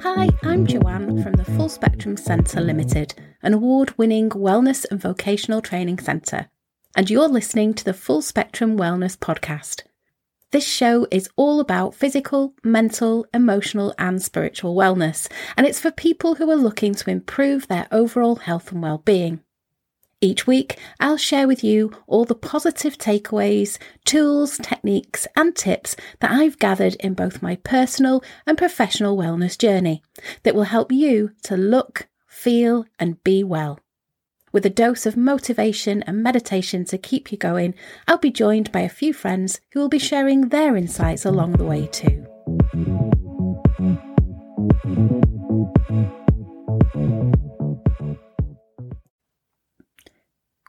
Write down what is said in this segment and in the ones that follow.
Hi, I'm Joanne from the Full Spectrum Centre Limited, an award winning wellness and vocational training centre, and you're listening to the Full Spectrum Wellness Podcast. This show is all about physical, mental, emotional, and spiritual wellness, and it's for people who are looking to improve their overall health and well-being. Each week, I'll share with you all the positive takeaways, tools, techniques, and tips that I've gathered in both my personal and professional wellness journey that will help you to look, feel, and be well. With a dose of motivation and meditation to keep you going, I'll be joined by a few friends who will be sharing their insights along the way too.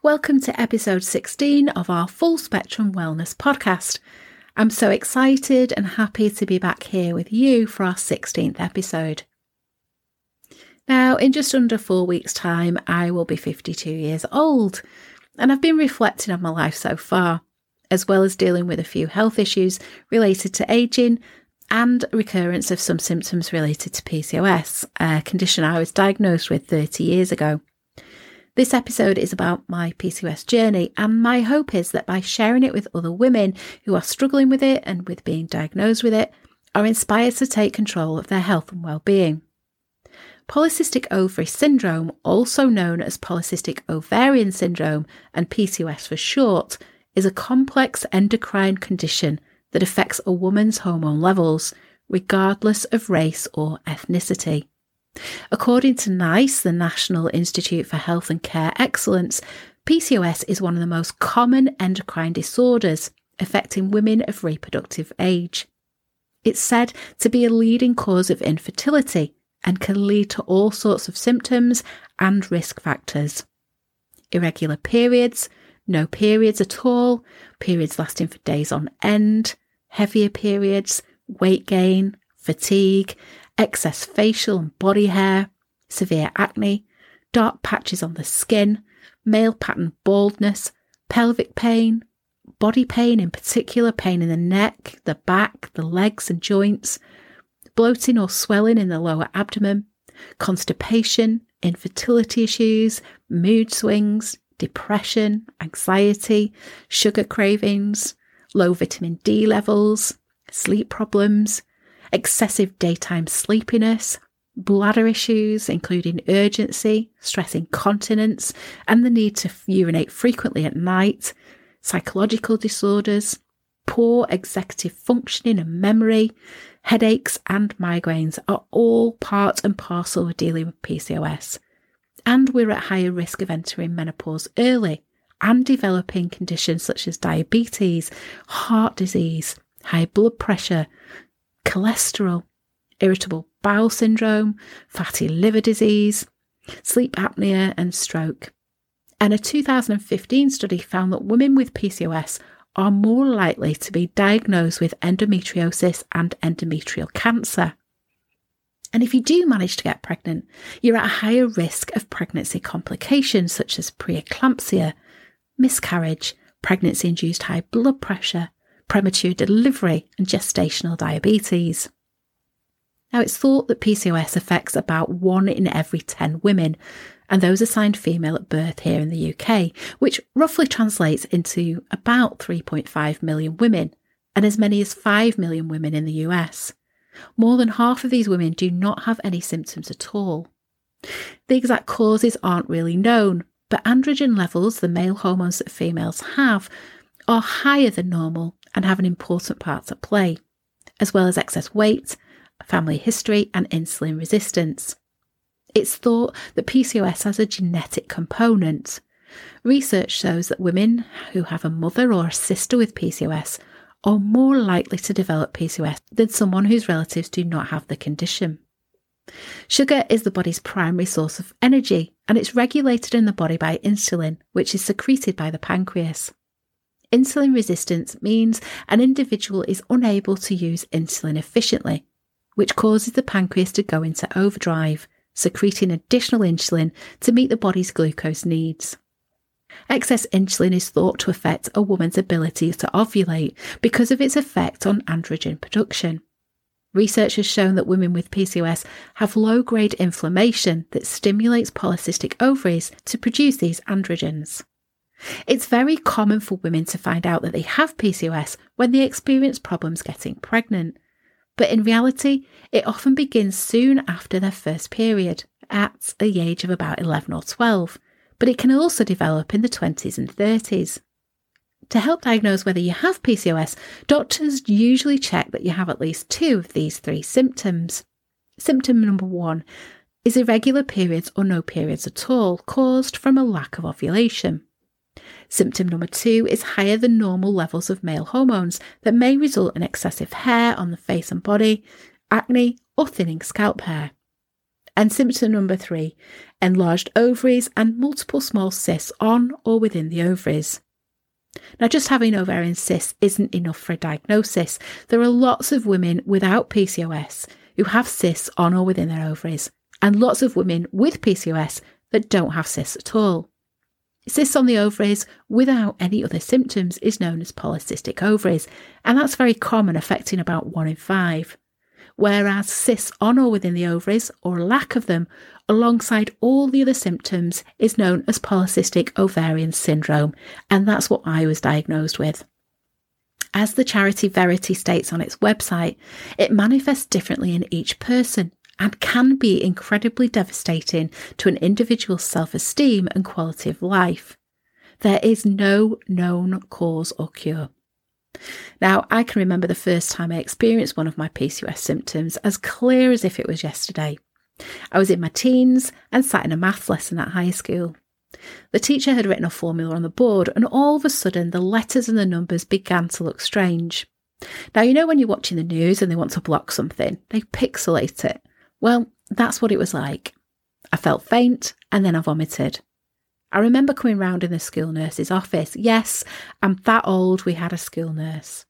Welcome to episode 16 of our Full Spectrum Wellness podcast. I'm so excited and happy to be back here with you for our 16th episode. Now, in just under four weeks' time, I will be 52 years old, and I've been reflecting on my life so far, as well as dealing with a few health issues related to aging and recurrence of some symptoms related to PCOS, a condition I was diagnosed with 30 years ago. This episode is about my PCOS journey, and my hope is that by sharing it with other women who are struggling with it and with being diagnosed with it, are inspired to take control of their health and well-being. Polycystic ovary syndrome, also known as polycystic ovarian syndrome and PCOS for short, is a complex endocrine condition that affects a woman's hormone levels, regardless of race or ethnicity. According to NICE, the National Institute for Health and Care Excellence, PCOS is one of the most common endocrine disorders affecting women of reproductive age. It's said to be a leading cause of infertility and can lead to all sorts of symptoms and risk factors. Irregular periods, no periods at all, periods lasting for days on end, heavier periods, weight gain, fatigue, excess facial and body hair, severe acne, dark patches on the skin, male pattern baldness, pelvic pain, body pain, in particular pain in the neck, the back, the legs and joints, bloating or swelling in the lower abdomen, constipation, infertility issues, mood swings, depression, anxiety, sugar cravings, low vitamin D levels, sleep problems, excessive daytime sleepiness, bladder issues, including urgency, stress incontinence, and the need to urinate frequently at night, psychological disorders, poor executive functioning and memory, headaches, and migraines are all part and parcel of dealing with PCOS. And we're at higher risk of entering menopause early and developing conditions such as diabetes, heart disease, high blood pressure, cholesterol, irritable bowel syndrome, fatty liver disease, sleep apnea, and stroke. And a 2015 study found that women with PCOS are more likely to be diagnosed with endometriosis and endometrial cancer. And if you do manage to get pregnant, you're at a higher risk of pregnancy complications such as preeclampsia, miscarriage, pregnancy induced high blood pressure, premature delivery, and gestational diabetes. Now, it's thought that PCOS affects about one in every 10 women, and those assigned female at birth here in the UK, which roughly translates into about 3.5 million women, and as many as 5 million women in the US. More than half of these women do not have any symptoms at all. The exact causes aren't really known, but androgen levels, the male hormones that females have, are higher than normal and have an important part to play, as well as excess weight, family history, and insulin resistance. It's thought that PCOS has a genetic component. Research shows that women who have a mother or a sister with PCOS are more likely to develop PCOS than someone whose relatives do not have the condition. Sugar is the body's primary source of energy and it's regulated in the body by insulin, which is secreted by the pancreas. Insulin resistance means an individual is unable to use insulin efficiently, which causes the pancreas to go into overdrive, secreting additional insulin to meet the body's glucose needs. Excess insulin is thought to affect a woman's ability to ovulate because of its effect on androgen production. Research has shown that women with PCOS have low grade inflammation that stimulates polycystic ovaries to produce these androgens. It's very common for women to find out that they have PCOS when they experience problems getting pregnant. But in reality, it often begins soon after their first period, at the age of about 11 or 12, but it can also develop in the 20s and 30s. To help diagnose whether you have PCOS, doctors usually check that you have at least two of these three symptoms. Symptom number one is irregular periods or no periods at all, caused from a lack of ovulation. Symptom number two is higher than normal levels of male hormones that may result in excessive hair on the face and body, acne, or thinning scalp hair. And symptom number three, enlarged ovaries and multiple small cysts on or within the ovaries. Now, just having ovarian cysts isn't enough for a diagnosis. There are lots of women without PCOS who have cysts on or within their ovaries, and lots of women with PCOS that don't have cysts at all. Cysts on the ovaries without any other symptoms is known as polycystic ovaries, and that's very common, affecting about one in five whereas cysts on or within the ovaries, or lack of them, alongside all the other symptoms, is known as polycystic ovarian syndrome, and that's what I was diagnosed with. As the charity Verity states on its website, it manifests differently in each person and can be incredibly devastating to an individual's self esteem and quality of life. There is no known cause or cure. Now, I can remember the first time I experienced one of my PCOS symptoms as clear as if it was yesterday. I was in my teens and sat in a maths lesson at high school. The teacher had written a formula on the board, and all of a sudden the letters and the numbers began to look strange. Now, you know when you're watching the news and they want to block something, they pixelate it. Well, that's what it was like. I felt faint and then I vomited. I remember coming round in the school nurse's office. Yes, I'm that old, we had a school nurse.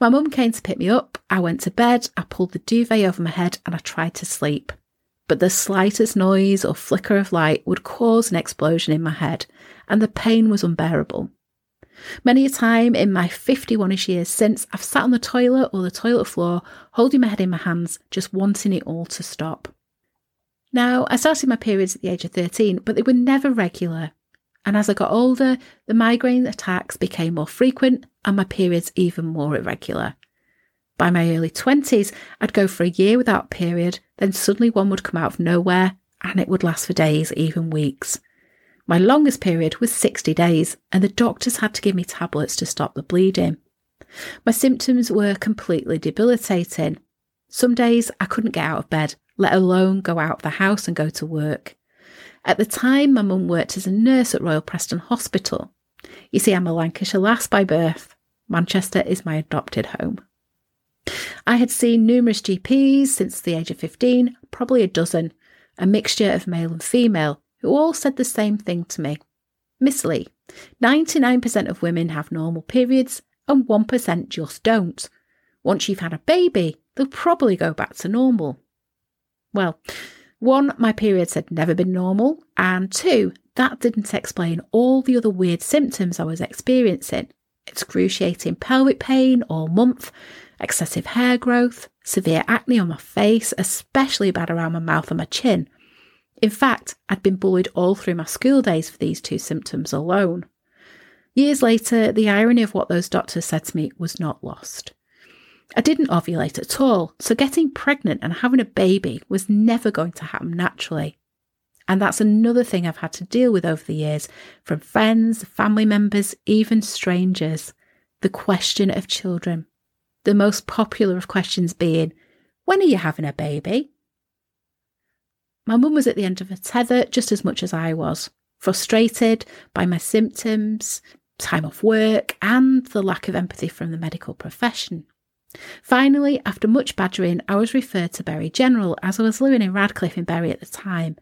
My mum came to pick me up. I went to bed, I pulled the duvet over my head, and I tried to sleep. But the slightest noise or flicker of light would cause an explosion in my head, and the pain was unbearable. Many a time in my 51 ish years since, I've sat on the toilet or the toilet floor, holding my head in my hands, just wanting it all to stop. Now, I started my periods at the age of 13, but they were never regular. And as I got older, the migraine attacks became more frequent and my periods even more irregular. By my early 20s, I'd go for a year without a period, then suddenly one would come out of nowhere and it would last for days, even weeks. My longest period was 60 days, and the doctors had to give me tablets to stop the bleeding. My symptoms were completely debilitating. Some days I couldn't get out of bed, let alone go out of the house and go to work. At the time, my mum worked as a nurse at Royal Preston Hospital. You see, I'm a Lancashire lass by birth. Manchester is my adopted home. I had seen numerous GPs since the age of 15, probably a dozen, a mixture of male and female, who all said the same thing to me. Miss Lee, 99% of women have normal periods and 1% just don't. Once you've had a baby, they'll probably go back to normal. Well, one, my periods had never been normal, and two, that didn't explain all the other weird symptoms I was experiencing excruciating pelvic pain all month, excessive hair growth, severe acne on my face, especially bad around my mouth and my chin. In fact, I'd been bullied all through my school days for these two symptoms alone. Years later, the irony of what those doctors said to me was not lost. I didn't ovulate at all, so getting pregnant and having a baby was never going to happen naturally. And that's another thing I've had to deal with over the years from friends, family members, even strangers the question of children. The most popular of questions being, When are you having a baby? My mum was at the end of a tether just as much as I was, frustrated by my symptoms, time off work, and the lack of empathy from the medical profession. Finally, after much badgering, I was referred to Bury General as I was living in Radcliffe in Bury at the time.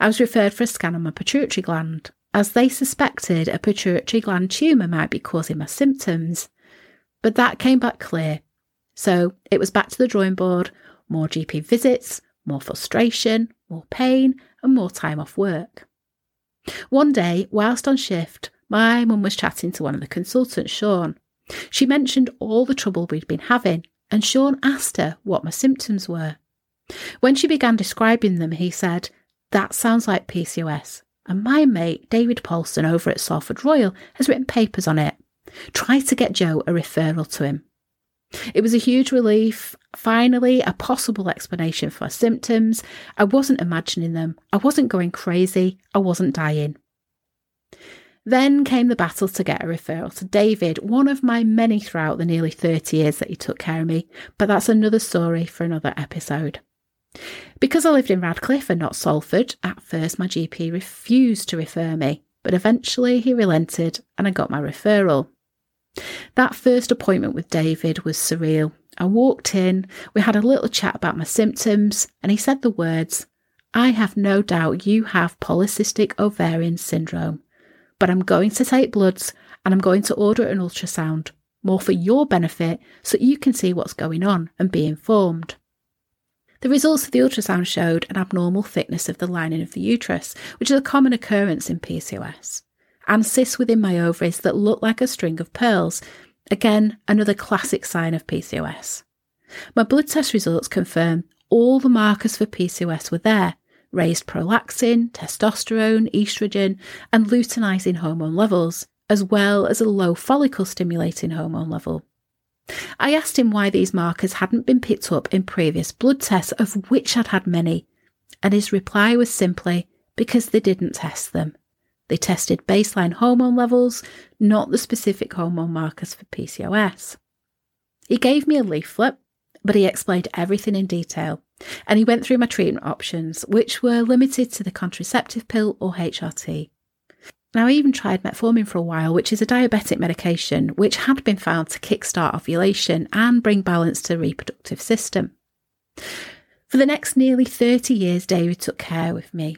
I was referred for a scan on my pituitary gland, as they suspected a pituitary gland tumour might be causing my symptoms. But that came back clear. So it was back to the drawing board, more GP visits, more frustration, more pain, and more time off work. One day, whilst on shift, my mum was chatting to one of the consultants, Sean. She mentioned all the trouble we'd been having, and Sean asked her what my symptoms were. When she began describing them, he said, That sounds like PCOS. And my mate, David Paulson, over at Salford Royal, has written papers on it. Try to get Joe a referral to him. It was a huge relief. Finally, a possible explanation for symptoms. I wasn't imagining them. I wasn't going crazy. I wasn't dying. Then came the battle to get a referral to David, one of my many throughout the nearly 30 years that he took care of me, but that's another story for another episode. Because I lived in Radcliffe and not Salford, at first my GP refused to refer me, but eventually he relented and I got my referral. That first appointment with David was surreal. I walked in, we had a little chat about my symptoms, and he said the words, I have no doubt you have polycystic ovarian syndrome, but I'm going to take bloods and I'm going to order an ultrasound, more for your benefit so you can see what's going on and be informed. The results of the ultrasound showed an abnormal thickness of the lining of the uterus, which is a common occurrence in PCOS, and cysts within my ovaries that look like a string of pearls. Again, another classic sign of PCOS. My blood test results confirm all the markers for PCOS were there raised prolactin, testosterone, estrogen, and luteinizing hormone levels, as well as a low follicle stimulating hormone level. I asked him why these markers hadn't been picked up in previous blood tests, of which I'd had many, and his reply was simply because they didn't test them. They tested baseline hormone levels, not the specific hormone markers for PCOS. He gave me a leaflet, but he explained everything in detail, and he went through my treatment options, which were limited to the contraceptive pill or HRT. Now, I even tried metformin for a while, which is a diabetic medication which had been found to kickstart ovulation and bring balance to the reproductive system. For the next nearly 30 years, David took care with me,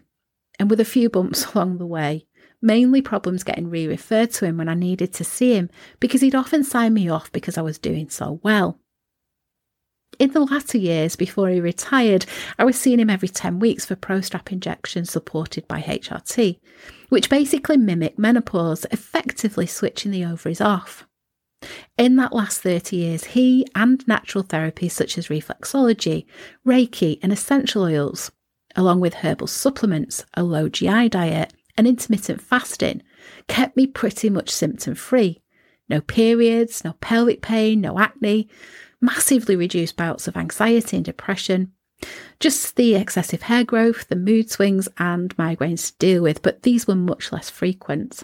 and with a few bumps along the way, mainly problems getting re referred to him when I needed to see him because he'd often sign me off because I was doing so well. In the latter years before he retired, I was seeing him every 10 weeks for Prostap injections supported by HRT, which basically mimic menopause, effectively switching the ovaries off. In that last 30 years, he and natural therapies such as reflexology, Reiki, and essential oils, along with herbal supplements, a low GI diet, and intermittent fasting, kept me pretty much symptom free. No periods, no pelvic pain, no acne, massively reduced bouts of anxiety and depression. Just the excessive hair growth, the mood swings, and migraines to deal with, but these were much less frequent.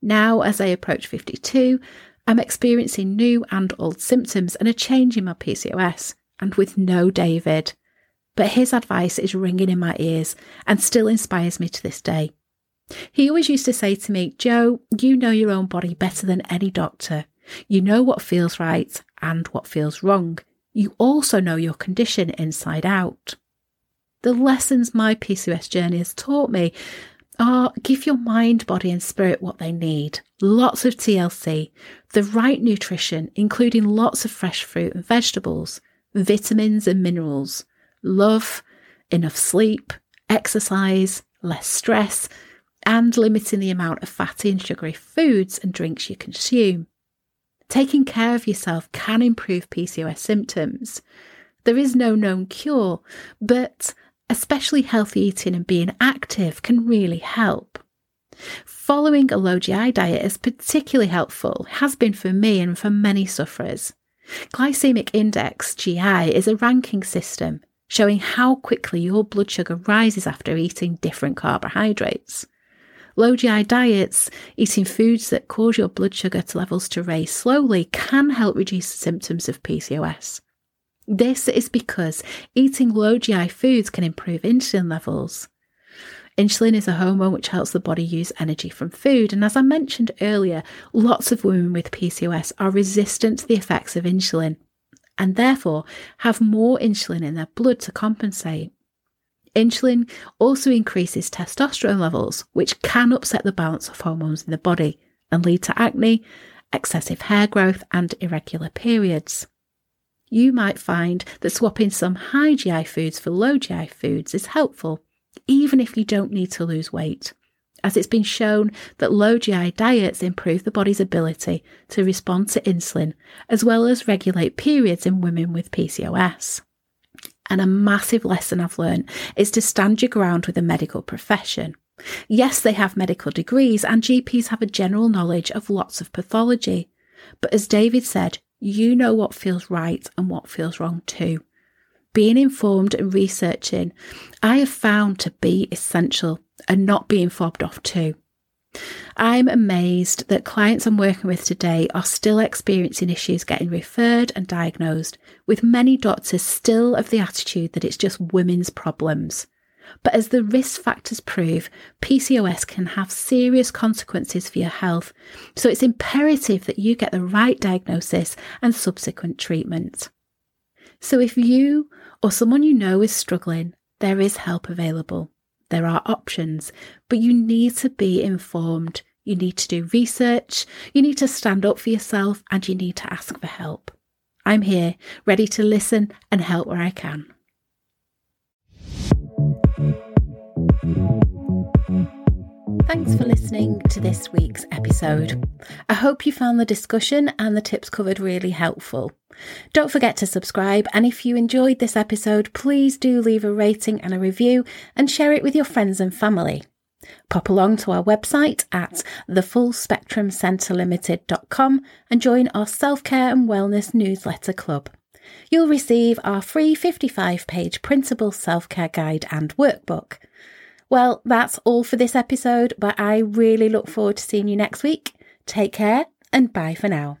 Now, as I approach 52, I'm experiencing new and old symptoms and a change in my PCOS, and with no David. But his advice is ringing in my ears and still inspires me to this day. He always used to say to me, Joe, you know your own body better than any doctor. You know what feels right and what feels wrong. You also know your condition inside out. The lessons my PCOS journey has taught me are give your mind, body, and spirit what they need. Lots of TLC, the right nutrition, including lots of fresh fruit and vegetables, vitamins and minerals, love, enough sleep, exercise, less stress, and limiting the amount of fatty and sugary foods and drinks you consume. Taking care of yourself can improve PCOS symptoms. There is no known cure, but especially healthy eating and being active can really help. Following a low GI diet is particularly helpful, has been for me and for many sufferers. Glycemic index, GI, is a ranking system showing how quickly your blood sugar rises after eating different carbohydrates. Low GI diets, eating foods that cause your blood sugar levels to raise slowly, can help reduce symptoms of PCOS. This is because eating low GI foods can improve insulin levels. Insulin is a hormone which helps the body use energy from food, and as I mentioned earlier, lots of women with PCOS are resistant to the effects of insulin and therefore have more insulin in their blood to compensate. Insulin also increases testosterone levels, which can upset the balance of hormones in the body and lead to acne, excessive hair growth, and irregular periods. You might find that swapping some high GI foods for low GI foods is helpful, even if you don't need to lose weight. as it's been shown that low GI diets improve the body's ability to respond to insulin, as well as regulate periods in women with PCOS. And a massive lesson I've learned is to stand your ground with the medical profession. Yes, they have medical degrees, and GPs have a general knowledge of lots of pathology. But as David said, you know what feels right and what feels wrong too. Being informed and researching, I have found to be essential and not being fobbed off too. I'm amazed that clients I'm working with today are still experiencing issues getting referred and diagnosed, with many doctors still of the attitude that it's just women's problems. But as the risk factors prove, PCOS can have serious consequences for your health, so it's imperative that you get the right diagnosis and subsequent treatment. So if you or someone you know is struggling, there is help available. There are options, but you need to be informed. You need to do research, you need to stand up for yourself, and you need to ask for help. I'm here, ready to listen and help where I can. Thanks for listening to this week's episode. I hope you found the discussion and the tips covered really helpful. Don't forget to subscribe, and if you enjoyed this episode, please do leave a rating and a review and share it with your friends and family. Pop along to our website at thefullspectrumcentrelimited.com and join our self care and wellness newsletter club. You'll receive our free 55 page printable self care guide and workbook. Well, that's all for this episode, but I really look forward to seeing you next week. Take care and bye for now.